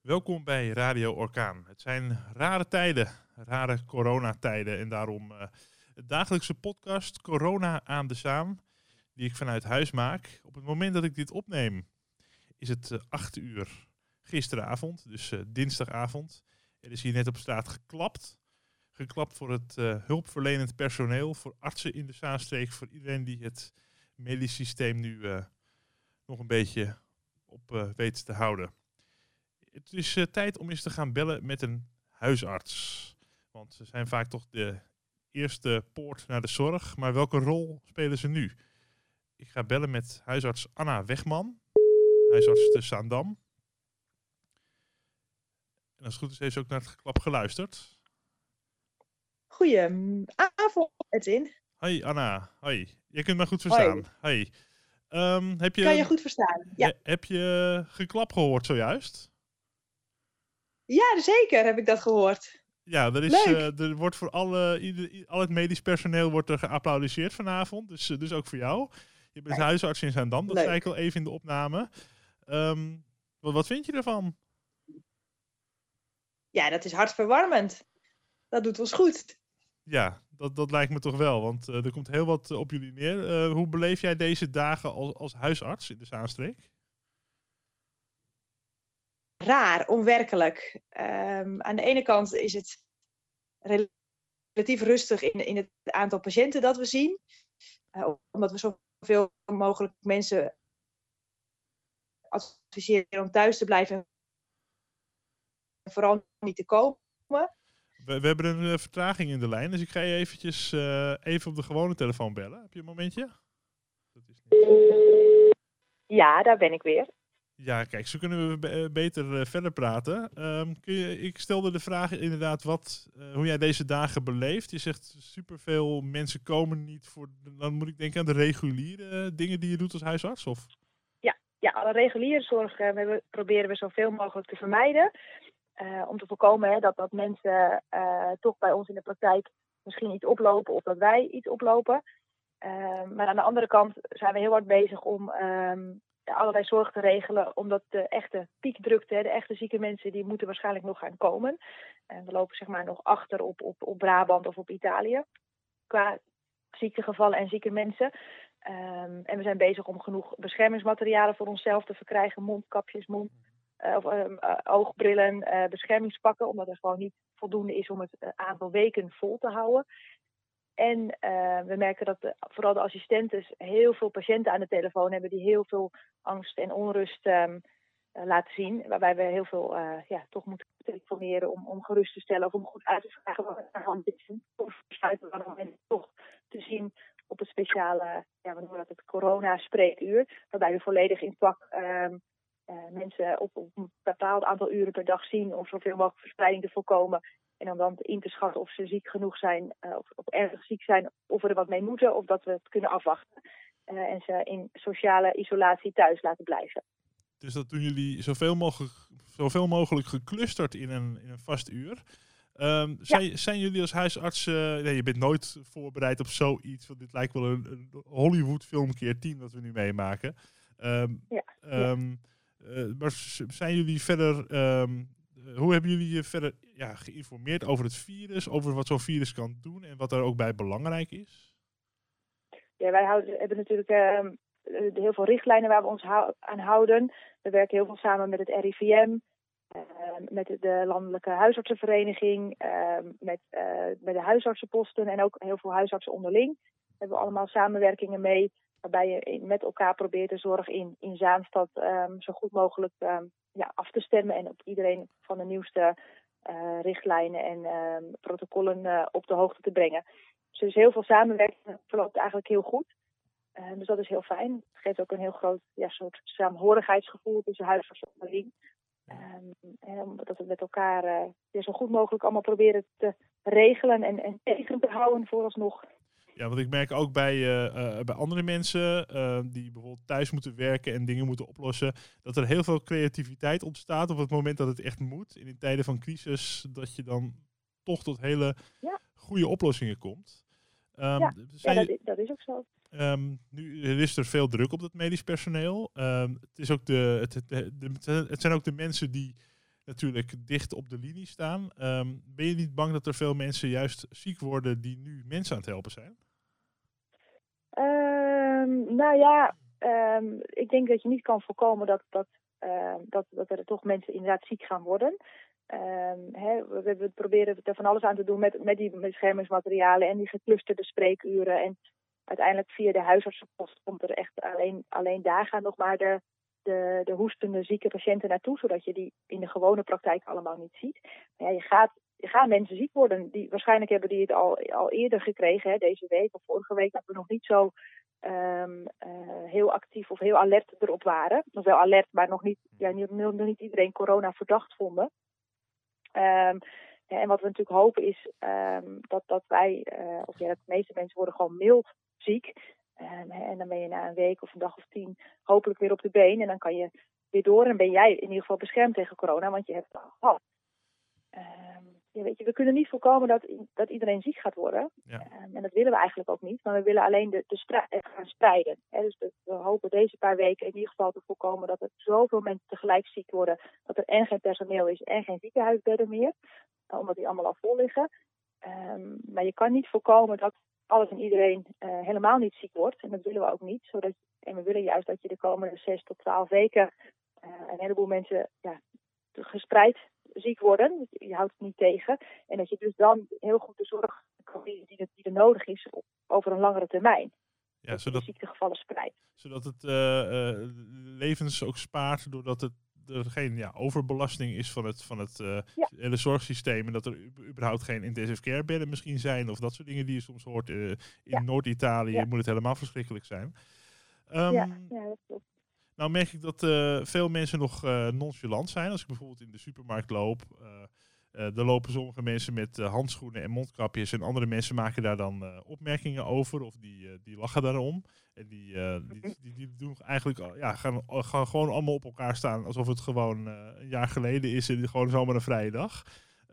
Welkom bij Radio Orkaan. Het zijn rare tijden, rare coronatijden. En daarom uh, de dagelijkse podcast Corona aan de Zaan, die ik vanuit huis maak. Op het moment dat ik dit opneem, is het uh, 8 uur gisteravond, dus uh, dinsdagavond. Er is hier net op straat geklapt. Geklapt voor het hulpverlenend personeel, voor artsen in de Zaanstreek, voor iedereen die het medisch systeem nu nog een beetje op weet te houden het is uh, tijd om eens te gaan bellen met een huisarts. Want ze zijn vaak toch de eerste poort naar de zorg. Maar welke rol spelen ze nu? Ik ga bellen met huisarts Anna Wegman, huisarts te Zaandam. En als het goed is, heeft ze ook naar het geklap geluisterd. Goedenavond, Edwin. Hoi Anna, hoi. Je kunt me goed verstaan. Hoi. Um, heb je, kan je goed verstaan, ja. Heb je geklap gehoord zojuist? Ja, zeker heb ik dat gehoord. Ja, er, is, uh, er wordt voor alle, ieder, al het medisch personeel wordt er geapplaudiseerd vanavond. Dus, uh, dus ook voor jou. Je bent huisarts in Zaandam, dat zei ik al even in de opname. Um, wat, wat vind je ervan? Ja, dat is hartverwarmend. Dat doet ons goed. Ja, dat, dat lijkt me toch wel, want uh, er komt heel wat op jullie neer. hoe beleef jij deze dagen als, als huisarts in de Zaanstreek? Raar, onwerkelijk. Um, aan de ene kant is het relatief rustig in, in het aantal patiënten dat we zien. Uh, omdat we zoveel mogelijk mensen adviseren om thuis te blijven. En vooral niet te komen. We, we hebben een uh, vertraging in de lijn, dus ik ga je eventjes uh, even op de gewone telefoon bellen. Heb je een momentje? Dat is niet... Ja, daar ben ik weer. Ja, kijk, zo kunnen we eh, beter uh, verder praten. Um, kun je, ik stelde de vraag inderdaad wat, uh, hoe jij deze dagen beleeft. Je zegt superveel mensen komen niet voor. Dan moet ik denken aan de reguliere dingen die je doet als huisarts, of? Ja, ja alle reguliere zorg we proberen we zoveel mogelijk te vermijden. om te voorkomen hè, dat, dat mensen toch bij ons in de praktijk misschien iets oplopen of dat wij iets oplopen. Ehm, maar aan de andere kant zijn we heel hard bezig om um, allerlei zorg te regelen, omdat de echte piekdrukte, de echte zieke mensen, die moeten waarschijnlijk nog gaan komen. En we lopen zeg maar nog achter op, op, op Brabant of op Italië qua ziektegevallen en zieke mensen. Um, en we zijn bezig om genoeg beschermingsmaterialen voor onszelf te verkrijgen, mondkapjes, mond, uh, of, uh, oogbrillen, uh, beschermingspakken, omdat er gewoon niet voldoende is om het aantal weken vol te houden. En uh, we merken dat vooral de assistenten heel veel patiënten aan de telefoon hebben die heel veel angst en onrust um, uh, laten zien. Waarbij we heel veel uh, ja, toch moeten telefoneren om, om gerust te stellen of om goed uit te vragen wat er aan de hand is. Of besluiten toch te zien op het speciale, ja, we noemen dat het corona-spreekuur. Waarbij we volledig in pak um, mensen op, op een bepaald aantal uren per dag zien om zoveel mogelijk verspreiding te voorkomen. En om dan in te schatten of ze ziek genoeg zijn, uh, of, of, erg ziek zijn, of we er wat mee moeten, of dat we het kunnen afwachten. Uh, en ze in sociale isolatie thuis laten blijven. Dus dat doen jullie zoveel mogelijk, zoveel mogelijk geclusterd in een, in een vast uur. Um, zijn, ja. zijn, jullie als huisarts, uh, nee, je bent nooit voorbereid op zoiets, want dit lijkt wel een, een Hollywood film keer tien wat we nu meemaken. Um, ja. Um, ja. Maar zijn jullie verder eh, hoe hebben jullie je verder ja, geïnformeerd over het virus, over wat zo'n virus kan doen en wat er ook bij belangrijk is? Ja, wij houden, hebben natuurlijk uh, heel veel richtlijnen waar we ons aan houden. We werken heel veel samen met het RIVM, uh, met de Landelijke Huisartsenvereniging, ehm, met, met de huisartsenposten en ook heel veel huisartsen onderling. We hebben allemaal samenwerkingen mee waarbij je met elkaar probeert de zorg in, in Zaanstad um, zo goed mogelijk um, ja, af te stemmen en op iedereen van de nieuwste uh, richtlijnen en um, protocollen uh, op de hoogte te brengen. Dus er is heel veel samenwerking, verloopt eigenlijk heel goed. Dus dat is heel fijn. Het geeft ook een heel groot ja, soort saamhorigheidsgevoel tussen huisarts en. Um, dat we met elkaar uh, zo goed mogelijk allemaal proberen te regelen en, en tegen te houden vooralsnog. Ja, want ik merk ook bij, uh, uh, bij andere mensen uh, die bijvoorbeeld thuis moeten werken en dingen moeten oplossen, dat er heel veel creativiteit ontstaat op het moment dat het echt moet. In tijden van crisis, dat je dan toch tot hele ja. goede oplossingen komt. Um, ja, ja dat, is, dat, is, ook zo. Um, nu is er veel druk op het medisch personeel. Um, het, is ook de, het, het, de, het zijn ook de mensen die natuurlijk dicht op de linie staan. Ehm, ben je niet bang dat er veel mensen juist ziek worden die nu mensen aan het helpen zijn? Ehm, nou ja, ehm, ik denk dat je niet kan voorkomen dat, dat, dat, dat er toch mensen inderdaad ziek gaan worden. We, we, proberen er van alles aan te doen met, met die beschermingsmaterialen en die geclusterde spreekuren. En uiteindelijk via de huisartsenpost komt er echt alleen, alleen daar gaan nog maar de, de, de hoestende zieke patiënten naartoe, zodat je die in de gewone praktijk allemaal niet ziet. Ja, je gaat, je gaat mensen ziek worden. Die, waarschijnlijk hebben die het al, al eerder gekregen, hè, deze week of vorige week, dat we nog niet zo um, uh, heel actief of heel alert erop waren. Nog wel alert, maar nog niet, ja, niet, nog niet iedereen corona verdacht vonden. Um, en wat we natuurlijk hopen is um, dat, dat wij, uh, of ja, de meeste mensen worden gewoon mild ziek. En dan ben je na een week of een dag of tien hopelijk weer op de been. En dan kan je weer door en ben jij in ieder geval beschermd tegen corona, want je hebt het al gehad. Um, ja, weet je, we kunnen niet voorkomen dat, dat iedereen ziek gaat worden. Ja. en dat willen we eigenlijk ook niet. Maar we willen alleen de, de gaan spreiden. dus we, we, hopen deze paar weken in ieder geval te voorkomen dat er zoveel mensen tegelijk ziek worden. Dat er en geen personeel is en geen ziekenhuisbedden meer. Omdat die allemaal al vol liggen. maar je kan niet voorkomen dat alles en iedereen uh, helemaal niet ziek wordt. En dat willen we ook niet. Zodat, en we willen juist dat je de komende 6 tot 12 weken uh, een heleboel mensen ja, gespreid ziek worden. Je houdt het niet tegen. En dat je dus dan heel goed de zorg kan bieden die, die er nodig is over een langere termijn. Ja, zodat, de ziektegevallen spreidt. Zodat het uh, levens ook spaart doordat het er geen ja, overbelasting is van het, van het uh, hele zorgsysteem. En dat er überhaupt geen intensive care bedden misschien zijn. Of dat soort dingen die je soms hoort. Uh, in Noord-Italië moet het helemaal verschrikkelijk zijn. Um, ja, dat klopt. Nou merk ik dat uh, veel mensen nog nonchalant zijn. Als ik bijvoorbeeld in de supermarkt loop. Uh, er lopen sommige mensen met uh, handschoenen en mondkapjes en andere mensen maken daar dan uh, opmerkingen over of die, die lachen daarom. En die, die, die, die, doen eigenlijk, ja, gaan, gaan gewoon allemaal op elkaar staan alsof het gewoon een jaar geleden is en gewoon zomaar een vrije dag.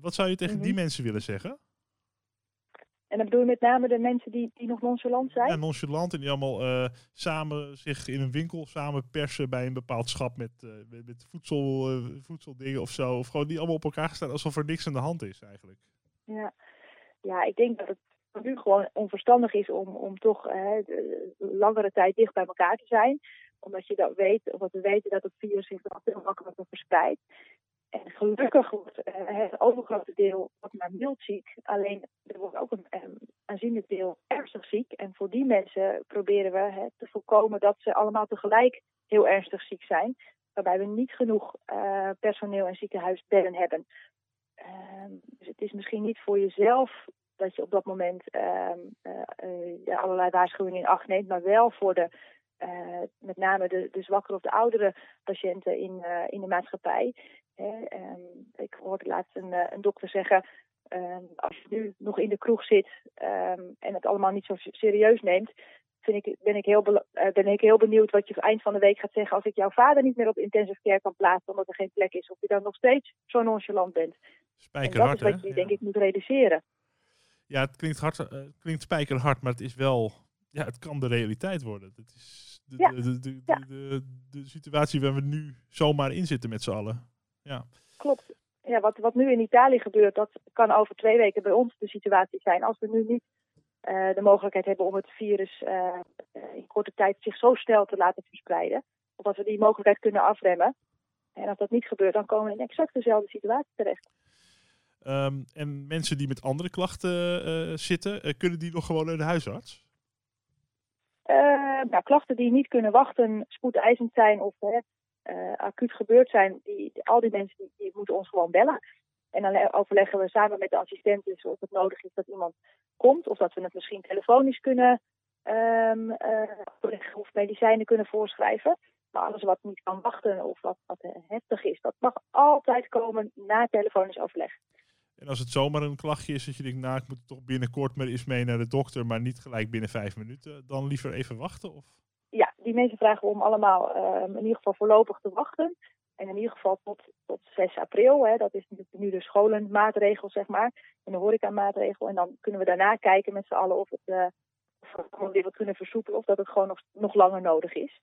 wat zou je tegen die mhm. mensen willen zeggen? En dan bedoel je met name de mensen die, die nog nonchalant zijn? Ja, nonchalant en die allemaal uh, samen zich in een winkel samen persen bij een bepaald schap met, uh, met, met, voedsel, uh, voedseldingen of zo. Of gewoon die allemaal op elkaar staan alsof er niks aan de hand is eigenlijk. Ja, ja ik denk dat het voor nu gewoon onverstandig is om, om toch langere tijd dicht bij elkaar te zijn. Omdat je dat weet, omdat we weten dat het virus zich dan veel makkelijker verspreidt. En gelukkig wordt uh, het overgrote deel wat maar mild ziek. Alleen er wordt ook een aanzienlijk deel ernstig ziek. En voor die mensen proberen we te voorkomen dat ze allemaal tegelijk heel ernstig ziek zijn. Waarbij we niet genoeg uh, personeel en ziekenhuisbedden hebben. Uh, dus het is misschien niet voor jezelf dat je op dat moment uh, allerlei waarschuwingen in acht neemt. Maar wel voor de, met name de, de zwakkere of de oudere patiënten in, in de maatschappij. Ehm, ik hoorde laatst een, eh, een dokter zeggen, ehm, als je nu nog in de kroeg zit ehm, en het allemaal niet zo serieus neemt, vind ik, ben, ik heel uh, ben ik heel benieuwd wat je eind van de week gaat zeggen als ik jouw vader niet meer op intensive care kan plaatsen omdat er geen plek is. Of je dan nog steeds zo nonchalant bent. Spijkerhard, dat is wat je denk ik moet realiseren. Ja, het klinkt, hard, uh, klinkt spijkerhard, maar het is wel, ja, het kan de realiteit worden. Het is de, de, de, de, de, de, situatie waar we nu zomaar in zitten met z'n allen. Ja. Klopt. Ja, wat, wat nu in Italië gebeurt, dat kan over twee weken bij ons de situatie zijn. Als we nu niet uh, de mogelijkheid hebben om het virus uh, in korte tijd zich zo snel te laten verspreiden. Of als we die mogelijkheid kunnen afremmen. En als dat niet gebeurt, dan komen we in exact dezelfde situatie terecht. Um, en mensen die met andere klachten uh, zitten, kunnen die nog gewoon naar de huisarts? nou, klachten die niet kunnen wachten, spoedeisend zijn of uh, acuut gebeurd zijn, die, al die mensen die, moeten ons gewoon bellen. En dan overleggen we samen met de assistenten of het nodig is dat iemand komt. Of dat we het misschien telefonisch kunnen um, of medicijnen kunnen voorschrijven. Maar alles wat niet kan wachten of wat, wat heftig is, dat mag altijd komen na telefonisch overleg. En als het zomaar een klachtje is dat je denkt, nou ik moet toch binnenkort maar eens mee naar de dokter, maar niet gelijk binnen vijf minuten, dan liever even wachten? Of? Die mensen vragen om allemaal uh, in ieder geval voorlopig te wachten. En in ieder geval tot, tot 6 april. Hè, dat is nu de scholenmaatregel, zeg maar. En de horecamaatregel. En dan kunnen we daarna kijken met z'n allen of, het, of we weer wat kunnen versoepelen. Of dat het gewoon nog, nog langer nodig is.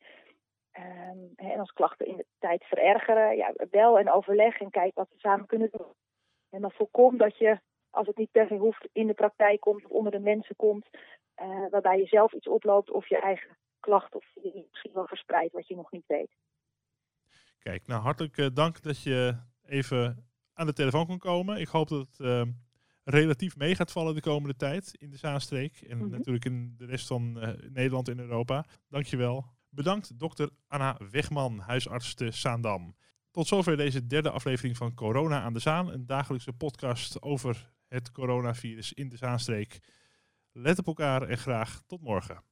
Ehm, en als klachten in de tijd verergeren, ja, bel en overleg en kijk wat we samen kunnen doen. En dan voorkom dat je, als het niet per se hoeft, in de praktijk komt of onder de mensen komt, uh, waarbij je zelf iets oploopt of je eigen klacht of misschien wel verspreidt wat je nog niet weet. Kijk, nou hartelijk uh, dank dat je even aan de telefoon kon komen. Ik hoop dat het uh, relatief mee gaat vallen de komende tijd in de Zaanstreek en mm -hmm. natuurlijk in de rest van Nederland en Europa. Dankjewel. Bedankt dokter Anna Wegman, huisarts te Zaandam. Tot zover deze derde aflevering van Corona aan de Zaan, een dagelijkse podcast over het coronavirus in de Zaanstreek. Let op elkaar en graag tot morgen.